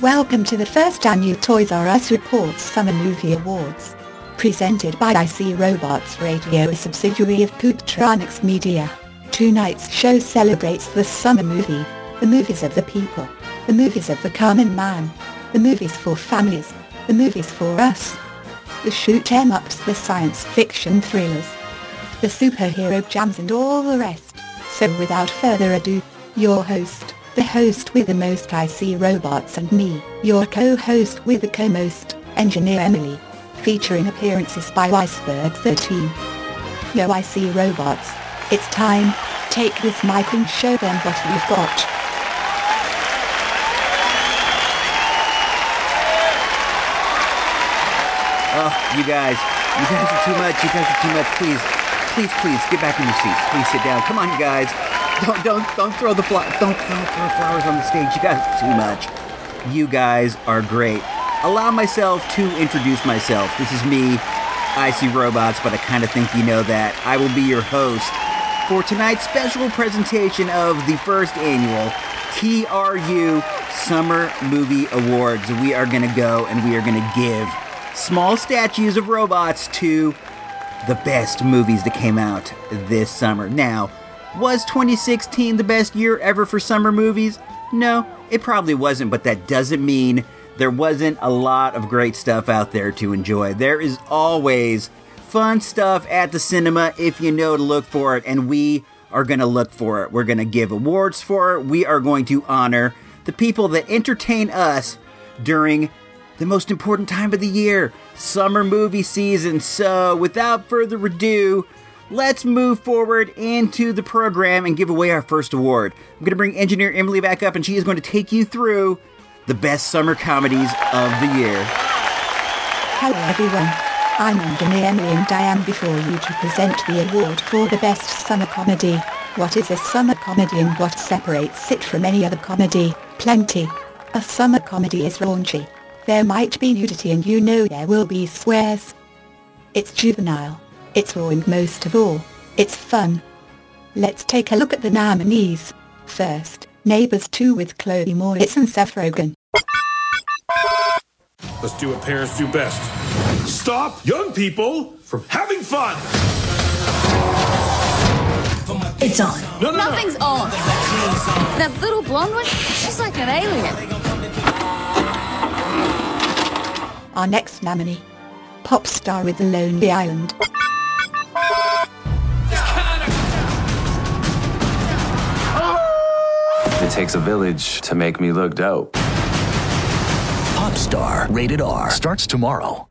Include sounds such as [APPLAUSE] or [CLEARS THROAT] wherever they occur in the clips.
Welcome to the first annual Toys R Us Reports Summer Movie Awards. Presented by IC Robots Radio a subsidiary of Pooptronics Media. Tonight's show celebrates the summer movie, the movies of the people, the movies of the common man, the movies for families, the movies for us. The shoot 'em ups, the science fiction thrillers, the superhero jams and all the rest. So without further ado, your host, the host with the most IC robots and me, your co-host with the co-most, Engineer Emily. Featuring appearances by Iceberg 13. Yo IC robots. It's time. Take this mic and show them what you've got. Oh, you guys, you guys are too much. You guys are too much. Please, please, please, get back in your seats. Please sit down. Come on, you guys. Don't, don't, don't throw the fla- don't, don't throw flowers on the stage. You guys too much. You guys are great. Allow myself to introduce myself. This is me, IC Robots, but I kind of think you know that. I will be your host for tonight's special presentation of the first annual TRU Summer Movie Awards. We are going to go and we are going to give small statues of robots to the best movies that came out this summer. Now, was 2016 the best year ever for summer movies? No, it probably wasn't, but that doesn't mean there wasn't a lot of great stuff out there to enjoy. There is always fun stuff at the cinema if you know to look for it, and we are going to look for it. We're going to give awards for it. We are going to honor the people that entertain us during the most important time of the year, summer movie season. So, without further ado, let's move forward into the program and give away our first award. I'm going to bring engineer Emily back up, and she is going to take you through the best summer comedies of the year. Hello everyone. I'm Engineer Emily and I am before you to present the award for the best summer comedy. What is a summer comedy and what separates it from any other comedy? Plenty. A summer comedy is raunchy. There might be nudity and you know there will be swears. It's juvenile. It's raw and most of all, it's fun. Let's take a look at the nominees. First, Neighbors 2 with Chloe Moretz and Seth Rogen. Let's do what parents do best. Stop young people from having fun. It's on. No, no, no. Nothing's on. That little blonde one, she's like an alien. Our next nominee, Pop Star with The Lonely Island. It takes a village to make me look dope. Pop Star, rated R, starts tomorrow.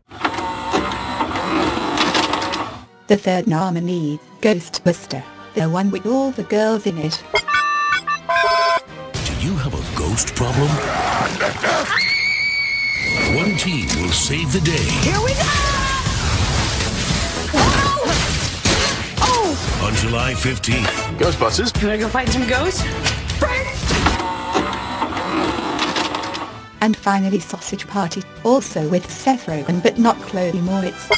The third nominee, Ghostbuster, the one with all the girls in it. Do you have a ghost problem? One team will save the day Here we go! Oh! on July 15th. Ghostbusters? Can I go fight some ghosts? And finally Sausage Party, also with Seth Rogen but not Chloe Moretz.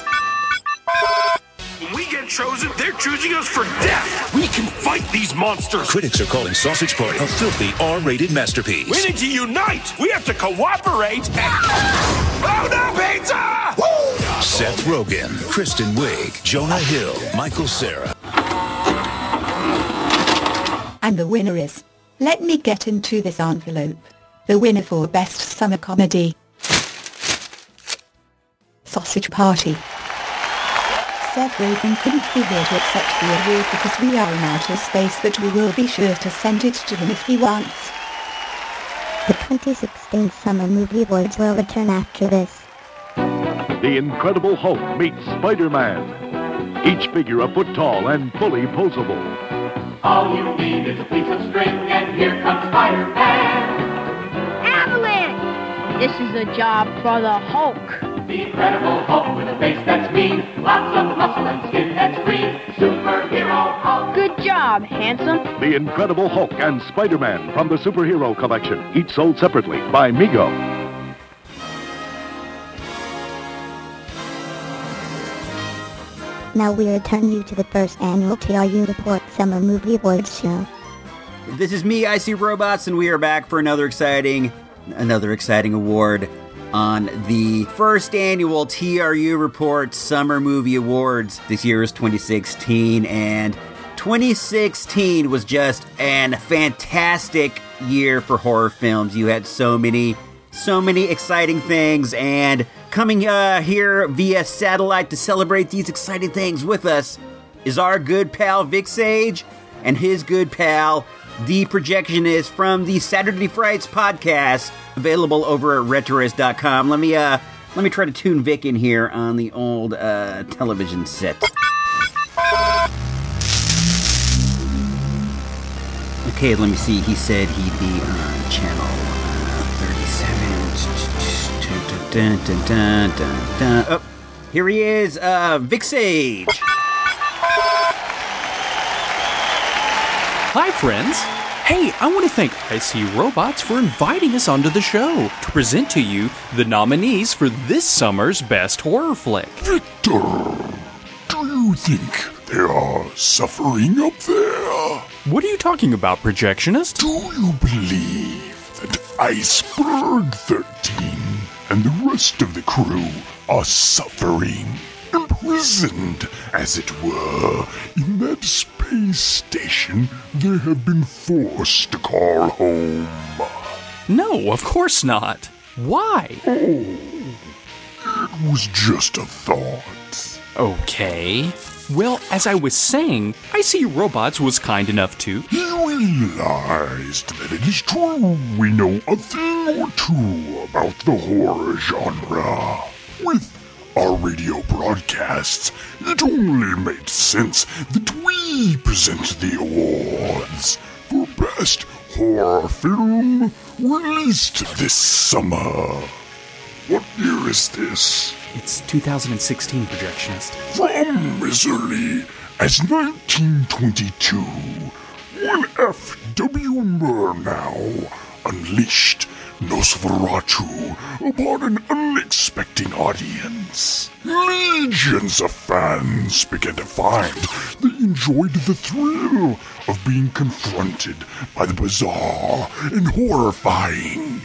When we get chosen, they're choosing us for death. We can fight these monsters. Critics are calling Sausage Party a filthy R-rated masterpiece. We need to unite. We have to cooperate. And... Oh no, pizza! Woo! Seth Rogen, Kristen Wiig, Jonah Hill, Michael Cera. And the winner is, let me get into this envelope. The winner for Best Summer Comedy. Sausage Party. Seth Rogen couldn't be here to accept the award because we are in outer space but we will be sure to send it to him if he wants. The 2016 Summer Movie Awards will return after this. The Incredible Hulk meets Spider-Man. Each figure a foot tall and fully posable. All you need is a piece of string, and here comes Spider-Man. Avalanche! This is a job for the Hulk. The Incredible Hulk with a face that's mean, lots of muscle and skin that's green. Superhero Hulk. Good job, handsome. The Incredible Hulk and Spider-Man from the Superhero Collection, each sold separately by Mego. Now we return you to the first annual TRU Report Summer Movie Awards show. This is me, IC Robots, and we are back for another exciting another exciting award on the first annual TRU Report Summer Movie Awards. This year is 2016, and 2016 was just an fantastic year for horror films. You had so many, so many exciting things, and coming uh, here via satellite to celebrate these exciting things with us is our good pal Vic Sage and his good pal, the projectionist from the Saturday Frights podcast, available over at retroist.com. Let me uh let me try to tune Vic in here on the old uh, television set. Okay, let me see. He said he'd be on channel uh, 37. Dun, dun, dun. Oh, here he is, uh, Vic Sage. Hi, friends. Hey, I want to thank IC Robots for inviting us onto the show to present to you the nominees for this summer's best horror flick. Victor, do you think they are suffering up there? What are you talking about, projectionist? Do you believe that Iceberg 13 and the rest of the crew are suffering? Imprisoned, as it were, in that space station they have been forced to call home. No, of course not. Why? Oh, it was just a thought. Okay. Well, as I was saying, I See Robots was kind enough to. He realized that it is true we know a thing or two about the horror genre. With our radio broadcasts, it only made sense that we present the awards for Best Horror Film released this summer. What year is this? It's 2016 projectionist. From as early as 1922, when F.W. Murnau unleashed Nosferatu upon an unexpected audience. Legions of fans began to find they enjoyed the thrill of being confronted by the bizarre and horrifying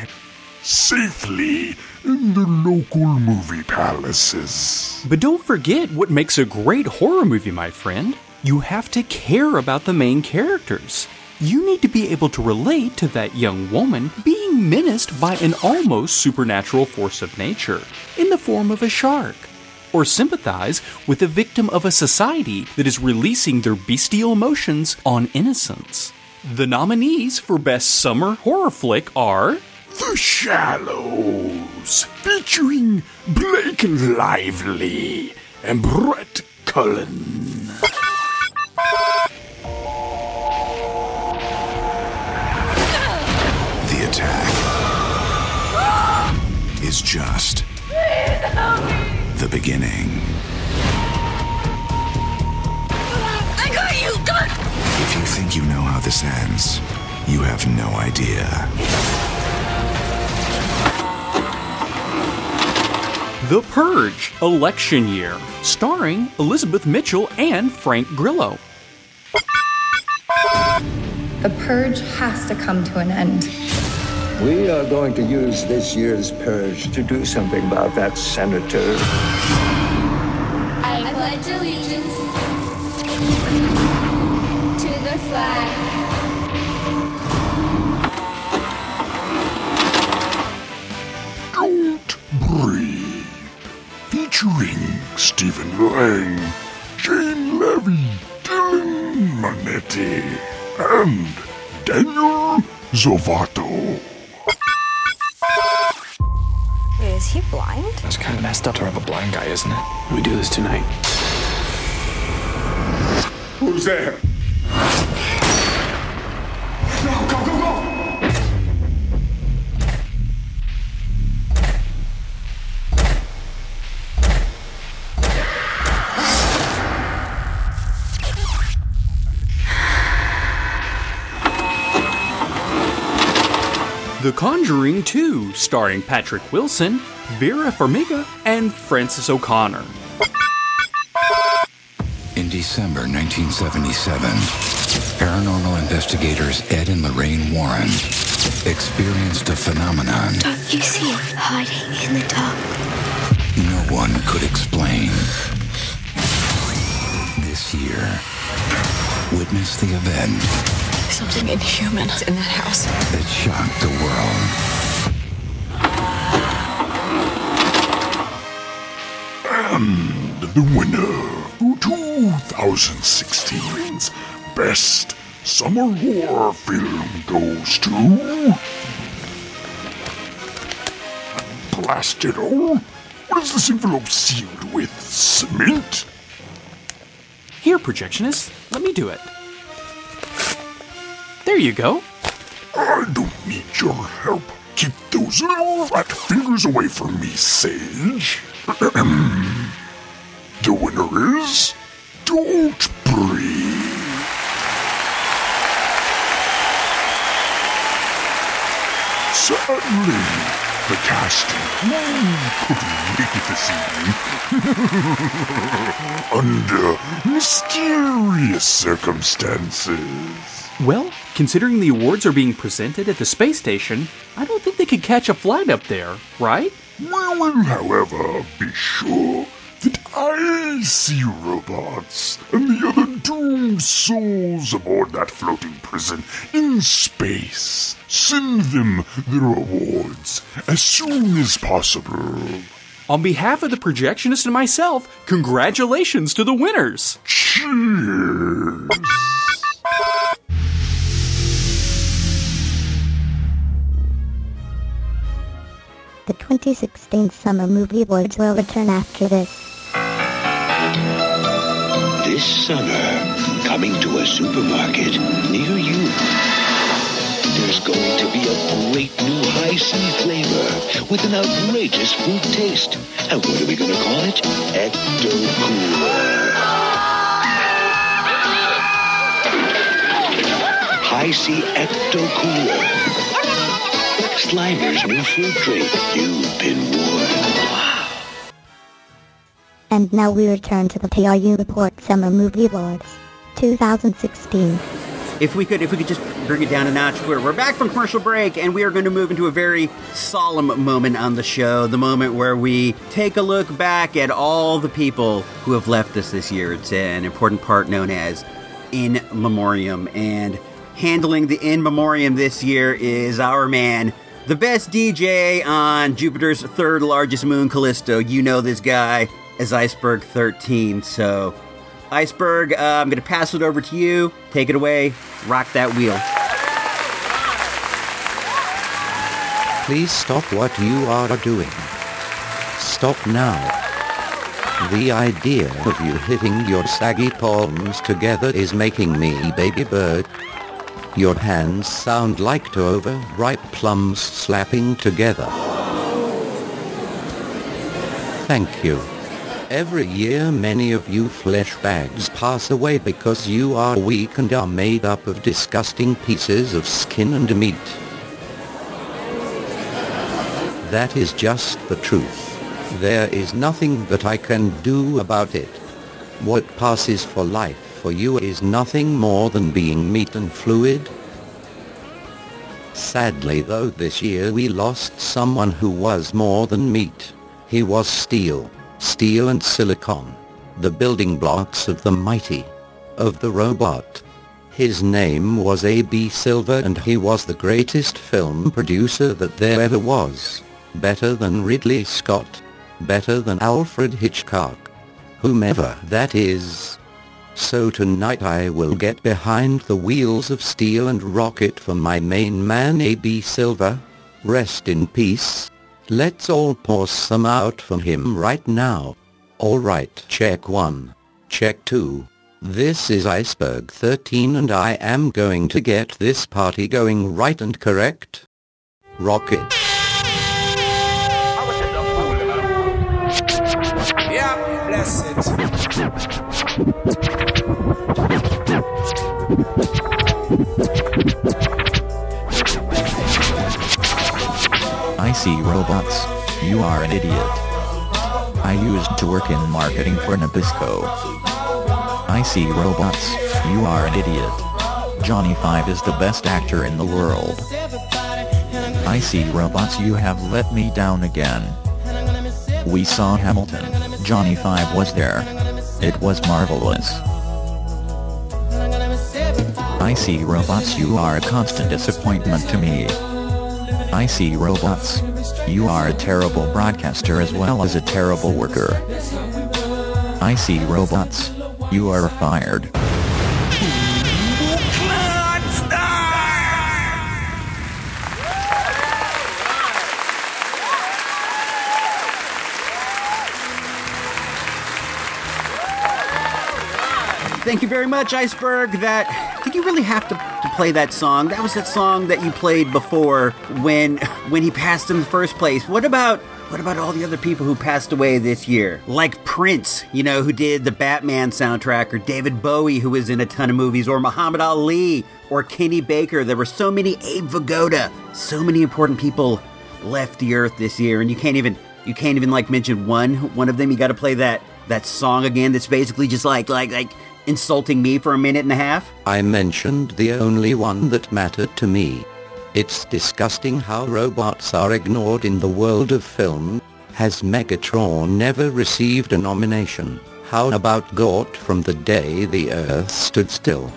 safely in the local movie palaces. But don't forget what makes a great horror movie, my friend. You have to care about the main characters. You need to be able to relate to that young woman being menaced by an almost supernatural force of nature in the form of a shark. Or sympathize with the victim of a society that is releasing their bestial emotions on innocence. The nominees for Best Summer Horror Flick are The Shallows, featuring Blake Lively and Brett Cullen. Is just the beginning. I got you! Done! If you think you know how this ends, you have no idea. The Purge Election Year, starring Elizabeth Mitchell and Frank Grillo. The purge has to come to an end. We are going to use this year's purge to do something about that senator. I pledge allegiance to the flag Don't Breathe, featuring Stephen Lang, Jane Levy, Dylan Minnette, and Daniel Zovatto. Is he blind? It's kind of messed up to have a blind guy, isn't it? We do this tonight. Who's there? The Conjuring 2, starring Patrick Wilson, Vera Farmiga, and Frances O'Connor. In December 1977, paranormal investigators Ed and Lorraine Warren experienced a phenomenon Don't you see it hiding in the dark? no one could explain. This year, witness the event Something inhuman is in that house. It shocked the world. And the winner for 2016's Best Summer Horror Film goes to... Blast it all! What is this envelope sealed with? Cement? Here, projectionist, let me do it. There you go. I don't need your help. Keep those little rat fingers away from me, Sage. [CLEARS THROAT] the winner is... Don't Breathe. Sadly, the cast couldn't make it this evening. [LAUGHS] Under mysterious circumstances. Well, considering the awards are being presented at the space station, I don't think they could catch a flight up there, right? Will, however, be sure that I see robots and the other doomed souls aboard that floating prison in space. Send them their awards as soon as possible. On behalf of the projectionist and myself, congratulations to the winners! Cheers! The 2016 Summer Movie Awards will return after this. This summer, coming to a supermarket near you. There's going to be a great new high C flavor with an outrageous fruit taste. And what are we going to call it? Ecto Cooler. High C Ecto Cooler. Slimer's new fruit drink. You've been warned. And now we return to the TRU Report Summer Movie Awards 2016. If we could, if we could just bring it down a notch, we're, we're back from commercial break, and we are going to move into a very solemn moment on the show. The moment where we take a look back at all the people who have left us this year. It's an important part known as in memoriam, and handling the in memoriam this year is our man, the best DJ on Jupiter's third largest moon, Callisto. You know this guy as Iceberg 13. So, Iceberg, uh, I'm going to pass it over to you. Take it away. Rock that wheel. Please stop what you are doing. Stop now. The idea of you hitting your saggy palms together is making me baby bird. Your hands sound like two overripe plums slapping together. Thank you. Every year many of you flesh bags pass away because you are weak and are made up of disgusting pieces of skin and meat. That is just the truth. There is nothing that I can do about it. What passes for life for you is nothing more than being meat and fluid. Sadly though this year we lost someone who was more than meat. He was steel, steel and silicon, the building blocks of the mighty, of the robot. His name was A.B. Silver and he was the greatest film producer that there ever was. Better than Ridley Scott. Better than Alfred Hitchcock. Whomever that is. So tonight I will get behind the wheels of steel and rocket for my main man A.B. Silver. Rest in peace. Let's all pour some out for him right now. Alright, check 1. Check 2. This is Iceberg 13 and I am going to get this party going right and correct. Rocket. Yeah, bless it. I see robots. You are an idiot. I used to work in marketing for Nabisco. I see robots. You are an idiot. Johnny Five is the best actor in the world. I see robots you have let me down again. We saw Hamilton. Johnny Five was there. It was marvelous. I see robots you are a constant disappointment to me. I see robots. You are a terrible broadcaster as well as a terrible worker. I see robots. You are fired. Thank you very much, Iceberg. That did you really have to, to play that song? That was that song that you played before when when he passed in the first place. What about what about all the other people who passed away this year? Like Prince, you know, who did the Batman soundtrack, or David Bowie, who was in a ton of movies, or Muhammad Ali, or Kenny Baker. There were so many Abe Vigoda, so many important people left the earth this year, and you can't even you can't even like mention one one of them. You got to play that that song again. That's basically just like like like insulting me for a minute and a half. I mentioned the only one that mattered to me. It's disgusting how robots are ignored in the world of film. Has Megatron never received a nomination? How about Gort from the day the Earth stood still?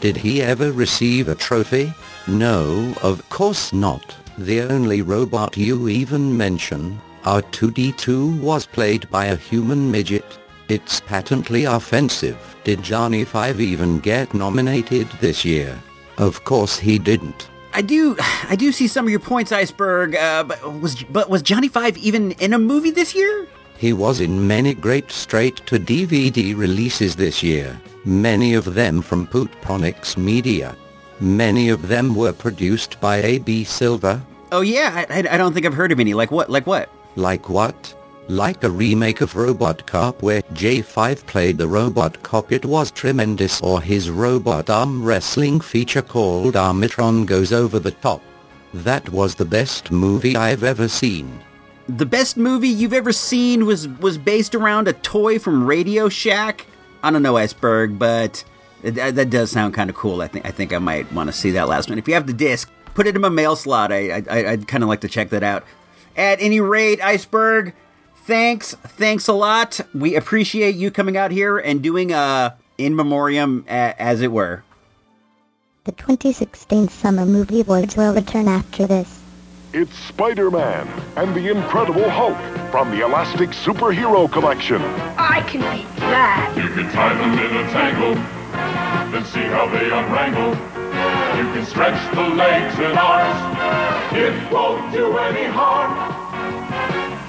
Did he ever receive a trophy? No, of course not. The only robot you even mention, R2-D2 was played by a human midget. It's patently offensive. Did Johnny Five even get nominated this year? Of course he didn't. I do, I do see some of your points, Iceberg. Uh, but was but was Johnny Five even in a movie this year? He was in many great straight-to-DVD releases this year, many of them from Pootponics Media. Many of them were produced by A.B. Silver. Oh yeah, I, I don't think I've heard of any. Like what? Like what? Like what? Like a remake of Robot Cop where J5 played the robot cop it was tremendous or his robot arm wrestling feature called Armatron Goes Over the Top. That was the best movie I've ever seen. The best movie you've ever seen was was based around a toy from Radio Shack. I don't know Iceberg, but that, that does sound kind of cool. I think I think I might want to see that last one. If you have the disc, put it in my mail slot. I, I I'd kind of like to check that out. At any rate, Iceberg, thanks, thanks a lot. We appreciate you coming out here and doing a in memoriam, a, as it were. The 2016 Summer Movie Awards will return after this. It's Spider-Man and the Incredible Hulk from the Elastic Superhero Collection. I can beat that. You can tie them in a tangle, then see how they unwrangle. You can stretch the legs and arms. It won't do any harm.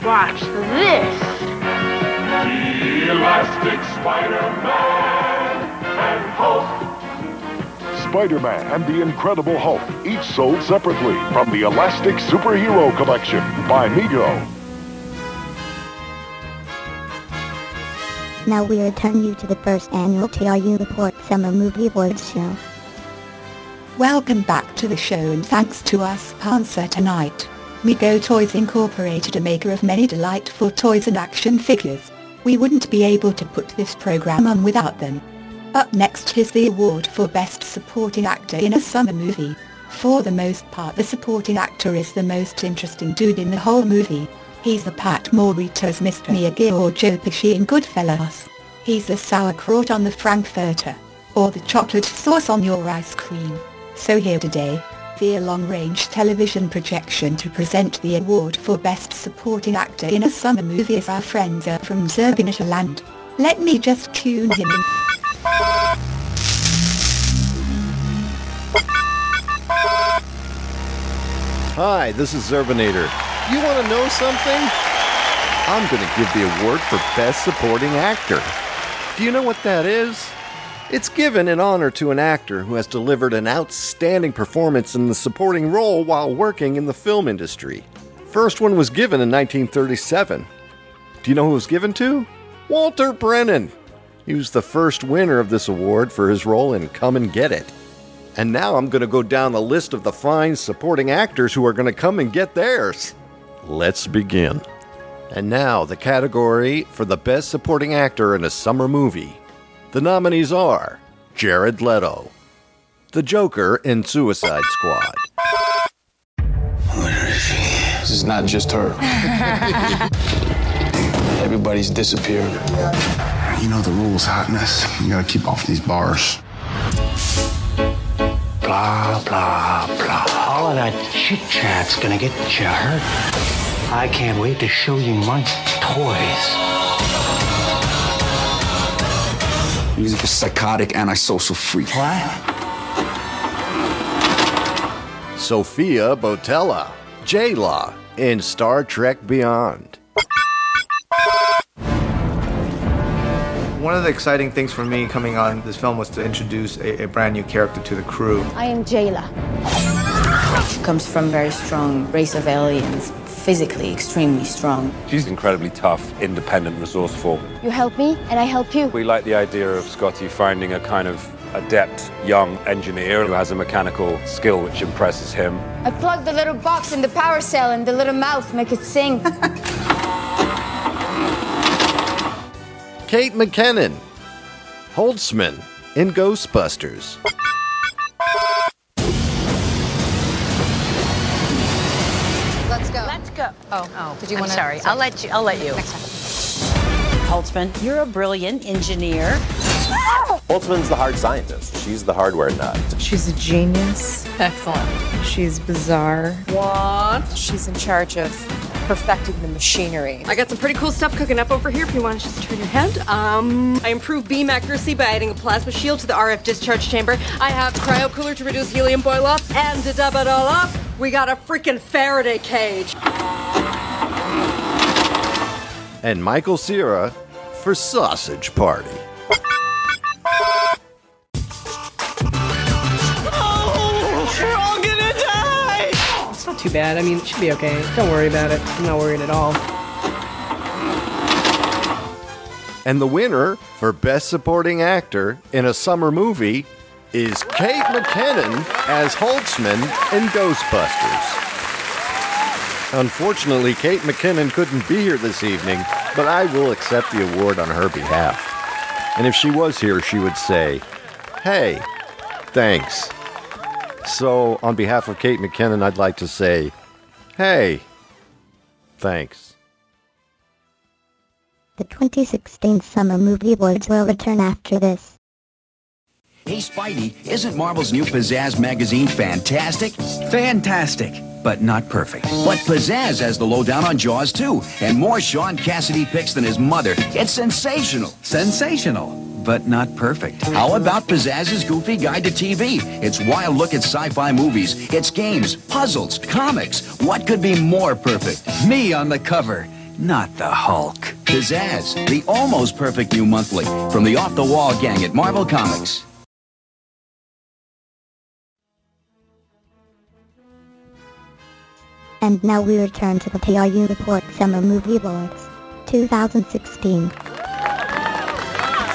Watch this. The Elastic Spider-Man and Hulk. Spider-Man and the Incredible Hulk, each sold separately from the Elastic Superhero Collection by Mego. Now we return you to the first annual TRU Report Summer Movie Awards show. Welcome back to the show and thanks to our sponsor tonight, Mego Toys Incorporated a maker of many delightful toys and action figures. We wouldn't be able to put this program on without them. Up next is the award for Best Supporting Actor in a Summer Movie. For the most part the supporting actor is the most interesting dude in the whole movie. He's the Pat Morita's Mr. Miyagi or Joe Pesci in Goodfellas. He's the sauerkraut on the Frankfurter. Or the chocolate sauce on your ice cream. So here today, via long-range television projection to present the award for Best Supporting Actor in a Summer Movie is our friend Zer from Zerbinatorland. Let me just tune him in. Hi, this is Zerbinator. You want to know something? I'm going to give the award for Best Supporting Actor. Do you know what that is? It's given in honor to an actor who has delivered an outstanding performance in the supporting role while working in the film industry. First one was given in 1937. Do you know who it was given to? Walter Brennan. He was the first winner of this award for his role in Come and Get It. And now I'm going to go down the list of the fine supporting actors who are going to come and get theirs. Let's begin. And now, the category for the best supporting actor in a summer movie. The nominees are Jared Leto, the Joker in Suicide Squad, This is not just her. [LAUGHS] Everybody's disappeared. You know the rules, hotness. You gotta keep off these bars. Blah, blah, blah. All of that chit chat's gonna get you hurt. I can't wait to show you my toys. He's a psychotic antisocial freak. Sofia Boutella, Jaylah in Star Trek Beyond. One of the exciting things for me coming on this film was to introduce a, a brand new character to the crew. I am Jaylah. She comes from a very strong race of aliens, physically extremely strong. She's incredibly tough, independent, resourceful. You help me, and I help you. We like the idea of Scotty finding a kind of adept young engineer who has a mechanical skill which impresses him. I plugged the little box in the power cell, and the little mouth make it sing. [LAUGHS] Kate McKinnon, Holtzman in Ghostbusters. Oh, oh. Did you want to? sorry. I'll let you. I'll let you. Next time. Holtzman, you're a brilliant engineer. Holtzman's the hard scientist. She's the hardware nut. She's a genius. Excellent. She's bizarre. What? She's in charge of perfecting the machinery. I got some pretty cool stuff cooking up over here if you want to just turn your head. Um, I improved beam accuracy by adding a plasma shield to the RF discharge chamber. I have cryo cooler to reduce helium boil up. And to dub it all up, we got a freaking Faraday cage. And Michael Cera for Sausage Party. Too bad. I mean, it should be okay. Don't worry about it. I'm not worried at all. And the winner for Best Supporting Actor in a Summer Movie is Kate McKinnon as Holtzman in Ghostbusters. Unfortunately, Kate McKinnon couldn't be here this evening, but I will accept the award on her behalf. And if she was here, she would say, Hey, thanks. So, on behalf of Kate McKinnon, I'd like to say, Hey, thanks. The 2016 Summer Movie Awards will return after this. Hey Spidey, isn't Marvel's new Pizzazz magazine fantastic? Fantastic, but not perfect. But Pizzazz has the lowdown on Jaws too, and more Shaun Cassidy picks than his mother. It's sensational. Sensational, but not perfect. How about Pizzazz's Goofy Guide to TV? It's wild look at sci-fi movies. It's games, puzzles, comics. What could be more perfect? Me on the cover. Not the Hulk. Pizzazz, the almost perfect new monthly from the off the wall gang at Marvel Comics. And now we return to the TRU Report Summer Movie Awards 2016.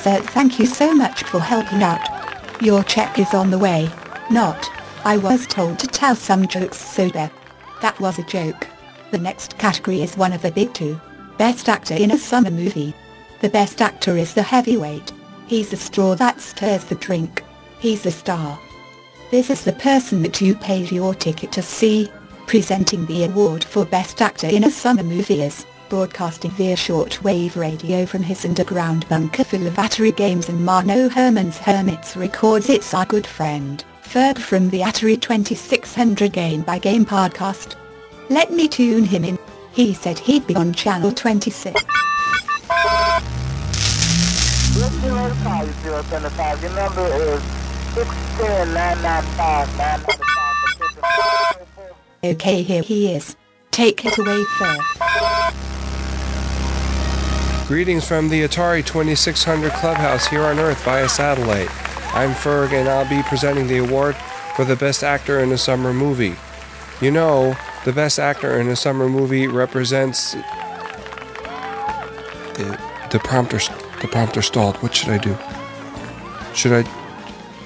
So thank you so much for helping out. Your check is on the way. Not. I was told to tell some jokes so there. That was a joke. The next category is one of the big two. Best actor in a summer movie. The best actor is the heavyweight. He's the straw that stirs the drink. He's the star. This is the person that you paid your ticket to see. Presenting the award for Best Actor in a Summer Movie is, broadcasting via shortwave radio from his underground bunker full of Atari games and Marno Herman's Hermits records it's our good friend, Ferg from the Atari 2600 Game by Game podcast. Let me tune him in. He said he'd be on channel 26. Let's do a call, 075. Your number is 610-995-995. Okay here he is. Take it away Ferg. Greetings from the Atari 2600 Clubhouse here on Earth via satellite. I'm Ferg and I'll be presenting the award for the Best Actor in a Summer Movie. You know, the Best Actor in a Summer Movie represents... The, the prompter the prompter stalled. What should I do? Should I...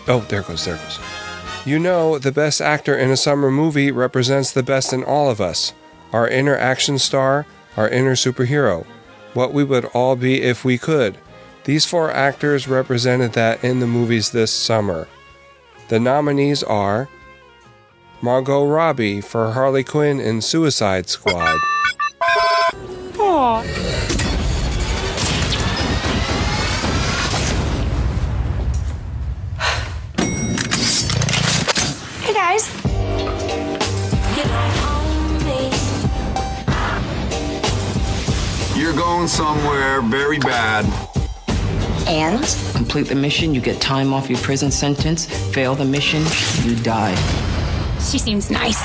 Oh, there goes, there goes. You know, the best actor in a summer movie represents the best in all of us. Our inner action star, our inner superhero. What we would all be if we could. These four actors represented that in the movies this summer. The nominees are Margot Robbie for Harley Quinn in Suicide Squad, Aww. Going somewhere very bad. And? Complete the mission, you get time off your prison sentence. Fail the mission, you die. She seems nice.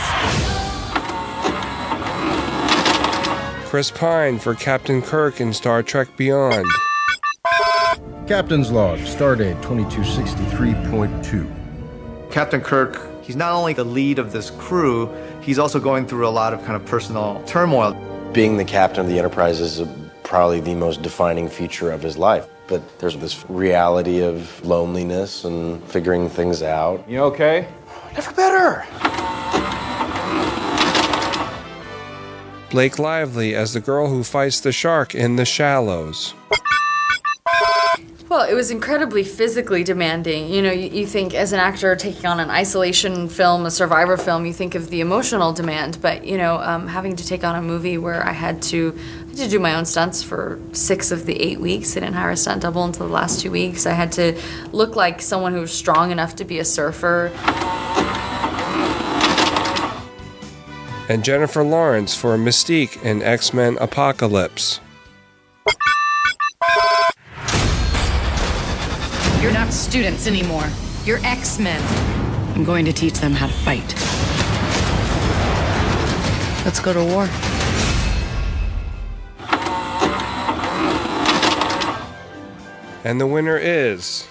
Chris Pine for Captain Kirk in Star Trek Beyond, Captain's log, stardate 2263.2. Captain Kirk, he's not only the lead of this crew, he's also going through a lot of kind of personal turmoil. Being the captain of the Enterprise is uh, probably the most defining feature of his life. But there's this reality of loneliness and figuring things out. You okay? Never better. Blake Lively as the girl who fights the shark in The Shallows, Well, it was incredibly physically demanding. You know, you, you think as an actor taking on an isolation film, a survivor film, you think of the emotional demand. But you know, um, having to take on a movie where I had to I had to do my own stunts for six of the eight weeks. I didn't hire a stunt double until the last two weeks. I had to look like someone who was strong enough to be a surfer. and Jennifer Lawrence for Mystique in X Men Apocalypse. You're not students anymore. You're X-Men. I'm going to teach them how to fight. Let's go to war. And the winner is.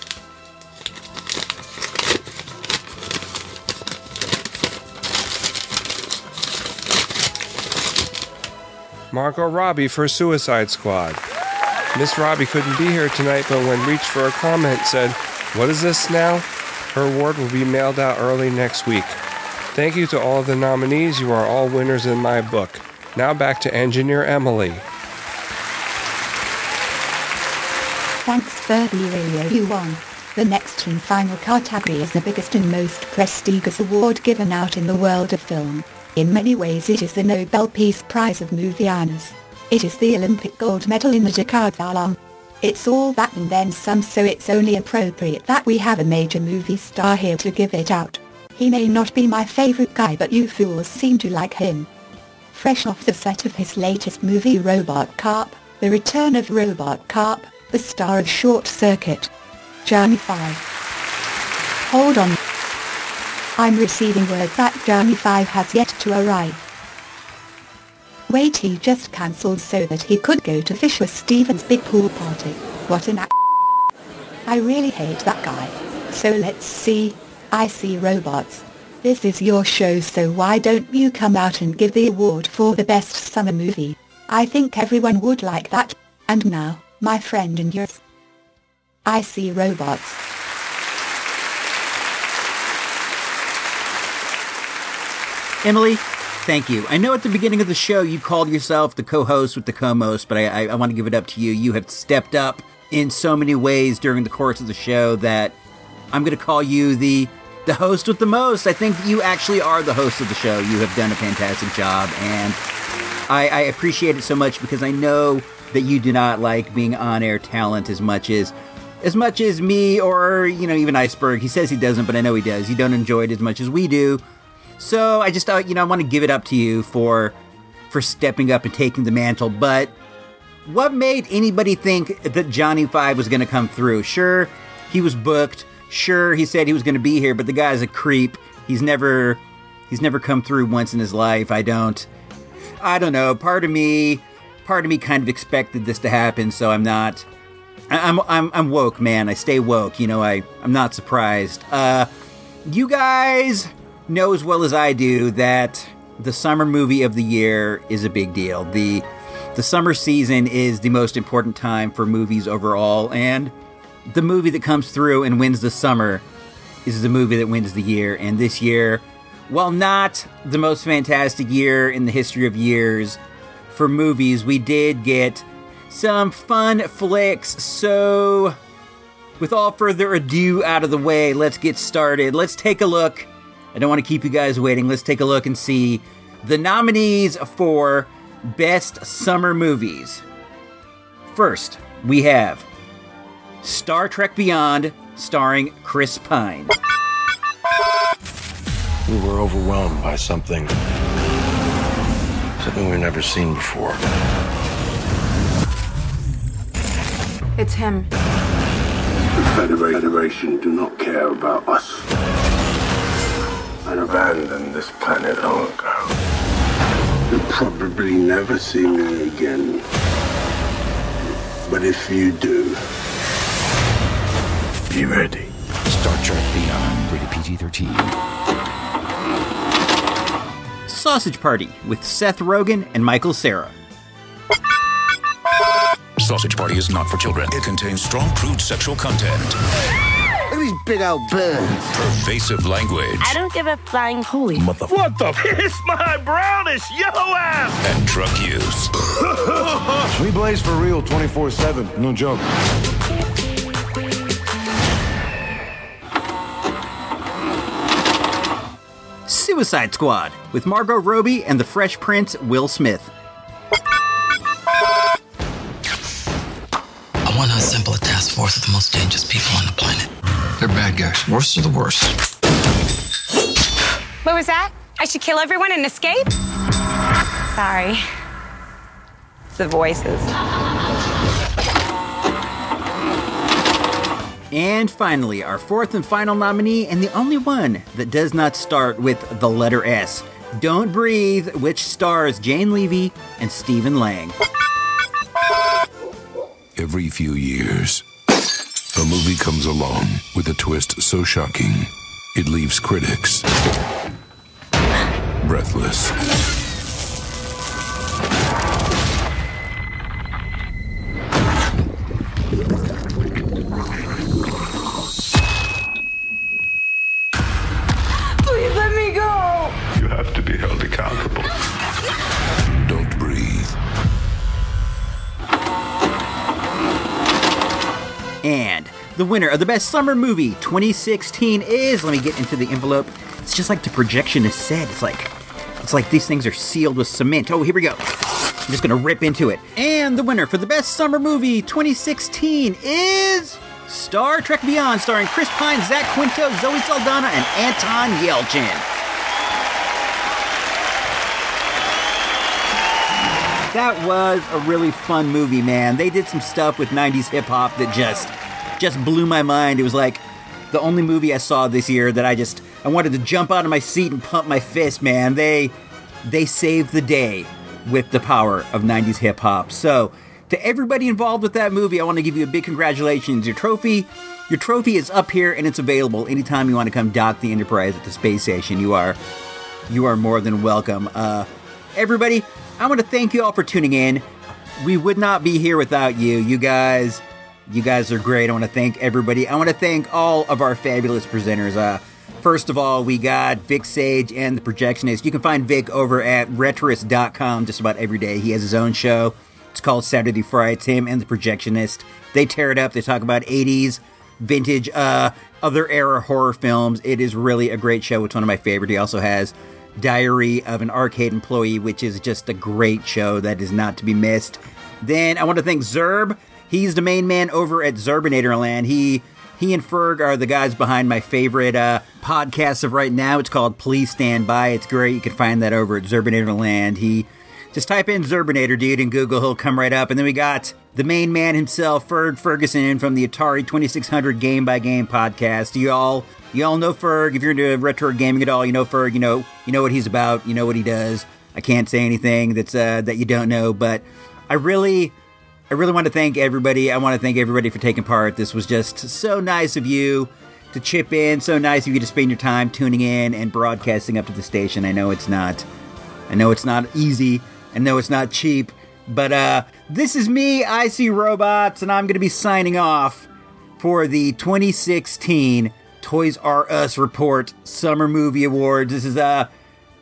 Margot Robbie for Suicide Squad. Miss Robbie couldn't be here tonight, but when reached for a comment, said, What is this now? Her award will be mailed out early next week. Thank you to all the nominees. You are all winners in my book. Now back to engineer Emily. Furby Radio you won. The next and final category is the biggest and most prestigious award given out in the world of film. In many ways it is the Nobel Peace Prize of movie honors. It is the Olympic gold medal in the decathlon. It's all that and then some so it's only appropriate that we have a major movie star here to give it out. He may not be my favorite guy but you fools seem to like him. Fresh off the set of his latest movie Robot Carp, The Return of Robot Cop, the star of Short Circuit. Johnny 5. Hold on. I'm receiving word that Johnny 5 has yet to arrive. Wait he just cancelled so that he could go to Fisher Stevens' big pool party. What an a- I really hate that guy. So let's see. I see robots. This is your show so why don't you come out and give the award for the best summer movie? I think everyone would like that. And now, my friend and yours. I see robots. Emily, thank you. I know at the beginning of the show you called yourself the co-host with the co-most, but I, I, I want to give it up to you. You have stepped up in so many ways during the course of the show that I'm going to call you the the host with the most. I think you actually are the host of the show. You have done a fantastic job, and I, I appreciate it so much because I know that you do not like being on-air talent as much as as much as me or you know even Iceberg. He says he doesn't, but I know he does. You don't enjoy it as much as we do. So I just thought, you know, I want to give it up to you for for stepping up and taking the mantle. But what made anybody think that Johnny Five was going to come through? Sure, he was booked. Sure, he said he was going to be here, but the guy's a creep. He's never he's never come through once in his life. I don't I don't know. Part of me part of me kind of expected this to happen, so I'm not I'm I'm I'm woke, man. I stay woke. You know, I I'm not surprised. Uh you guys know as well as I do that the summer movie of the year is a big deal. The the summer season is the most important time for movies overall, and the movie that comes through and wins the summer is the movie that wins the year. And this year, while not the most fantastic year in the history of years for movies, we did get some fun flicks. So, with all further ado out of the way, let's get started. Let's take a look. I don't want to keep you guys waiting. Let's take a look and see the nominees for Best Summer Movies. First, we have Star Trek Beyond, starring Chris Pine. We were overwhelmed by something. Something we've never seen before. It's him. The Federation do not care about us. And abandoned this planet long ago. You'll probably never see me again. But if you do, be ready. Star Trek Beyond, rated PG 13. Sausage Party with Seth Rogen and Michael Cera. Sausage Party is not for children. It contains strong, crude sexual content, Look at these big old birds. pervasive language, I don't give a flying holy. Mother- What the? Kiss [LAUGHS] my brownish yellow ass! and drug use. [LAUGHS] We blaze for real 24 7. No joke. Suicide Squad with Margot Robbie and the Fresh Prince Will Smith. I want to assemble a task force of the most dangerous people on the planet. They're bad guys. Worst of the worst. What was that? I should kill everyone and escape? Sorry. It's the voices. And finally, our fourth and final nominee, and the only one that does not start with the letter S. Don't Breathe, which stars Jane Levy and Stephen Lang. Every few years, a movie comes along with a twist so shocking, it leaves critics breathless. Winner of the Best Summer Movie 2016 is, let me get into the envelope. It's just like the projectionist said. It's like, it's like these things are sealed with cement. Oh, here we go. I'm just gonna rip into it. And the winner for the Best Summer Movie 2016 is Star Trek Beyond, starring Chris Pine, Zach Quinto, Zoe Saldana, and Anton Yelchin. That was a really fun movie, man. They did some stuff with 90s hip hop that just just blew my mind. It was like the only movie I saw this year that I just I wanted to jump out of my seat and pump my fist, man. They they saved the day with the power of 90s hip hop. So, to everybody involved with that movie, I want to give you a big congratulations. Your trophy your trophy is up here and it's available anytime you want to come dock the Enterprise at the space station. You are you are more than welcome. Uh everybody, I want to thank you all for tuning in. We would not be here without you. You guys, you guys are great. I want to thank everybody. I want to thank all of our fabulous presenters. Uh, first of all, we got Vic Sage and the Projectionist. You can find Vic over at retroist.com just about every day. He has his own show. It's called Saturday Frights. Him and the Projectionist. They tear it up. They talk about 80s vintage, uh, other era horror films. It is really a great show. It's one of my favorite. He also has Diary of an Arcade Employee, which is just a great show that is not to be missed. Then I want to thank Zerb. He's the main man over at Zerbinator Land. He he and Ferg are the guys behind my favorite uh, podcast of right now. It's called Please Stand By. It's great. You can find that over at Zerbinator Land. He just type in Zerbinator, dude, in Google. He'll come right up. And then we got the main man himself, Ferg Ferguson, from the Atari 2600 Game by Game podcast. You all, you all know Ferg. If you're into retro gaming at all, you know Ferg. You know, you know what he's about. You know what he does. I can't say anything that's uh, that you don't know, but I really, I really want to thank everybody. I want to thank everybody for taking part. This was just so nice of you to chip in. So nice of you to spend your time tuning in and broadcasting up to the station. I know it's not, I know it's not easy. I know it's not cheap, but uh, this is me, I See Robots, and I'm going to be signing off for the 2016 Toys R Us Report Summer Movie Awards. This is a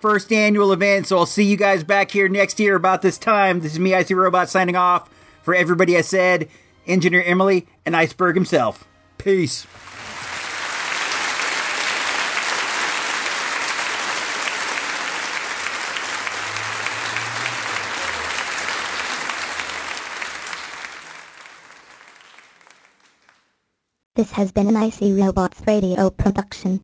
first annual event, so I'll see you guys back here next year about this time. This is me, I See Robots, signing off For everybody I said, Engineer Emily, and Iceberg himself. Peace. This has been an IC Robots Radio production.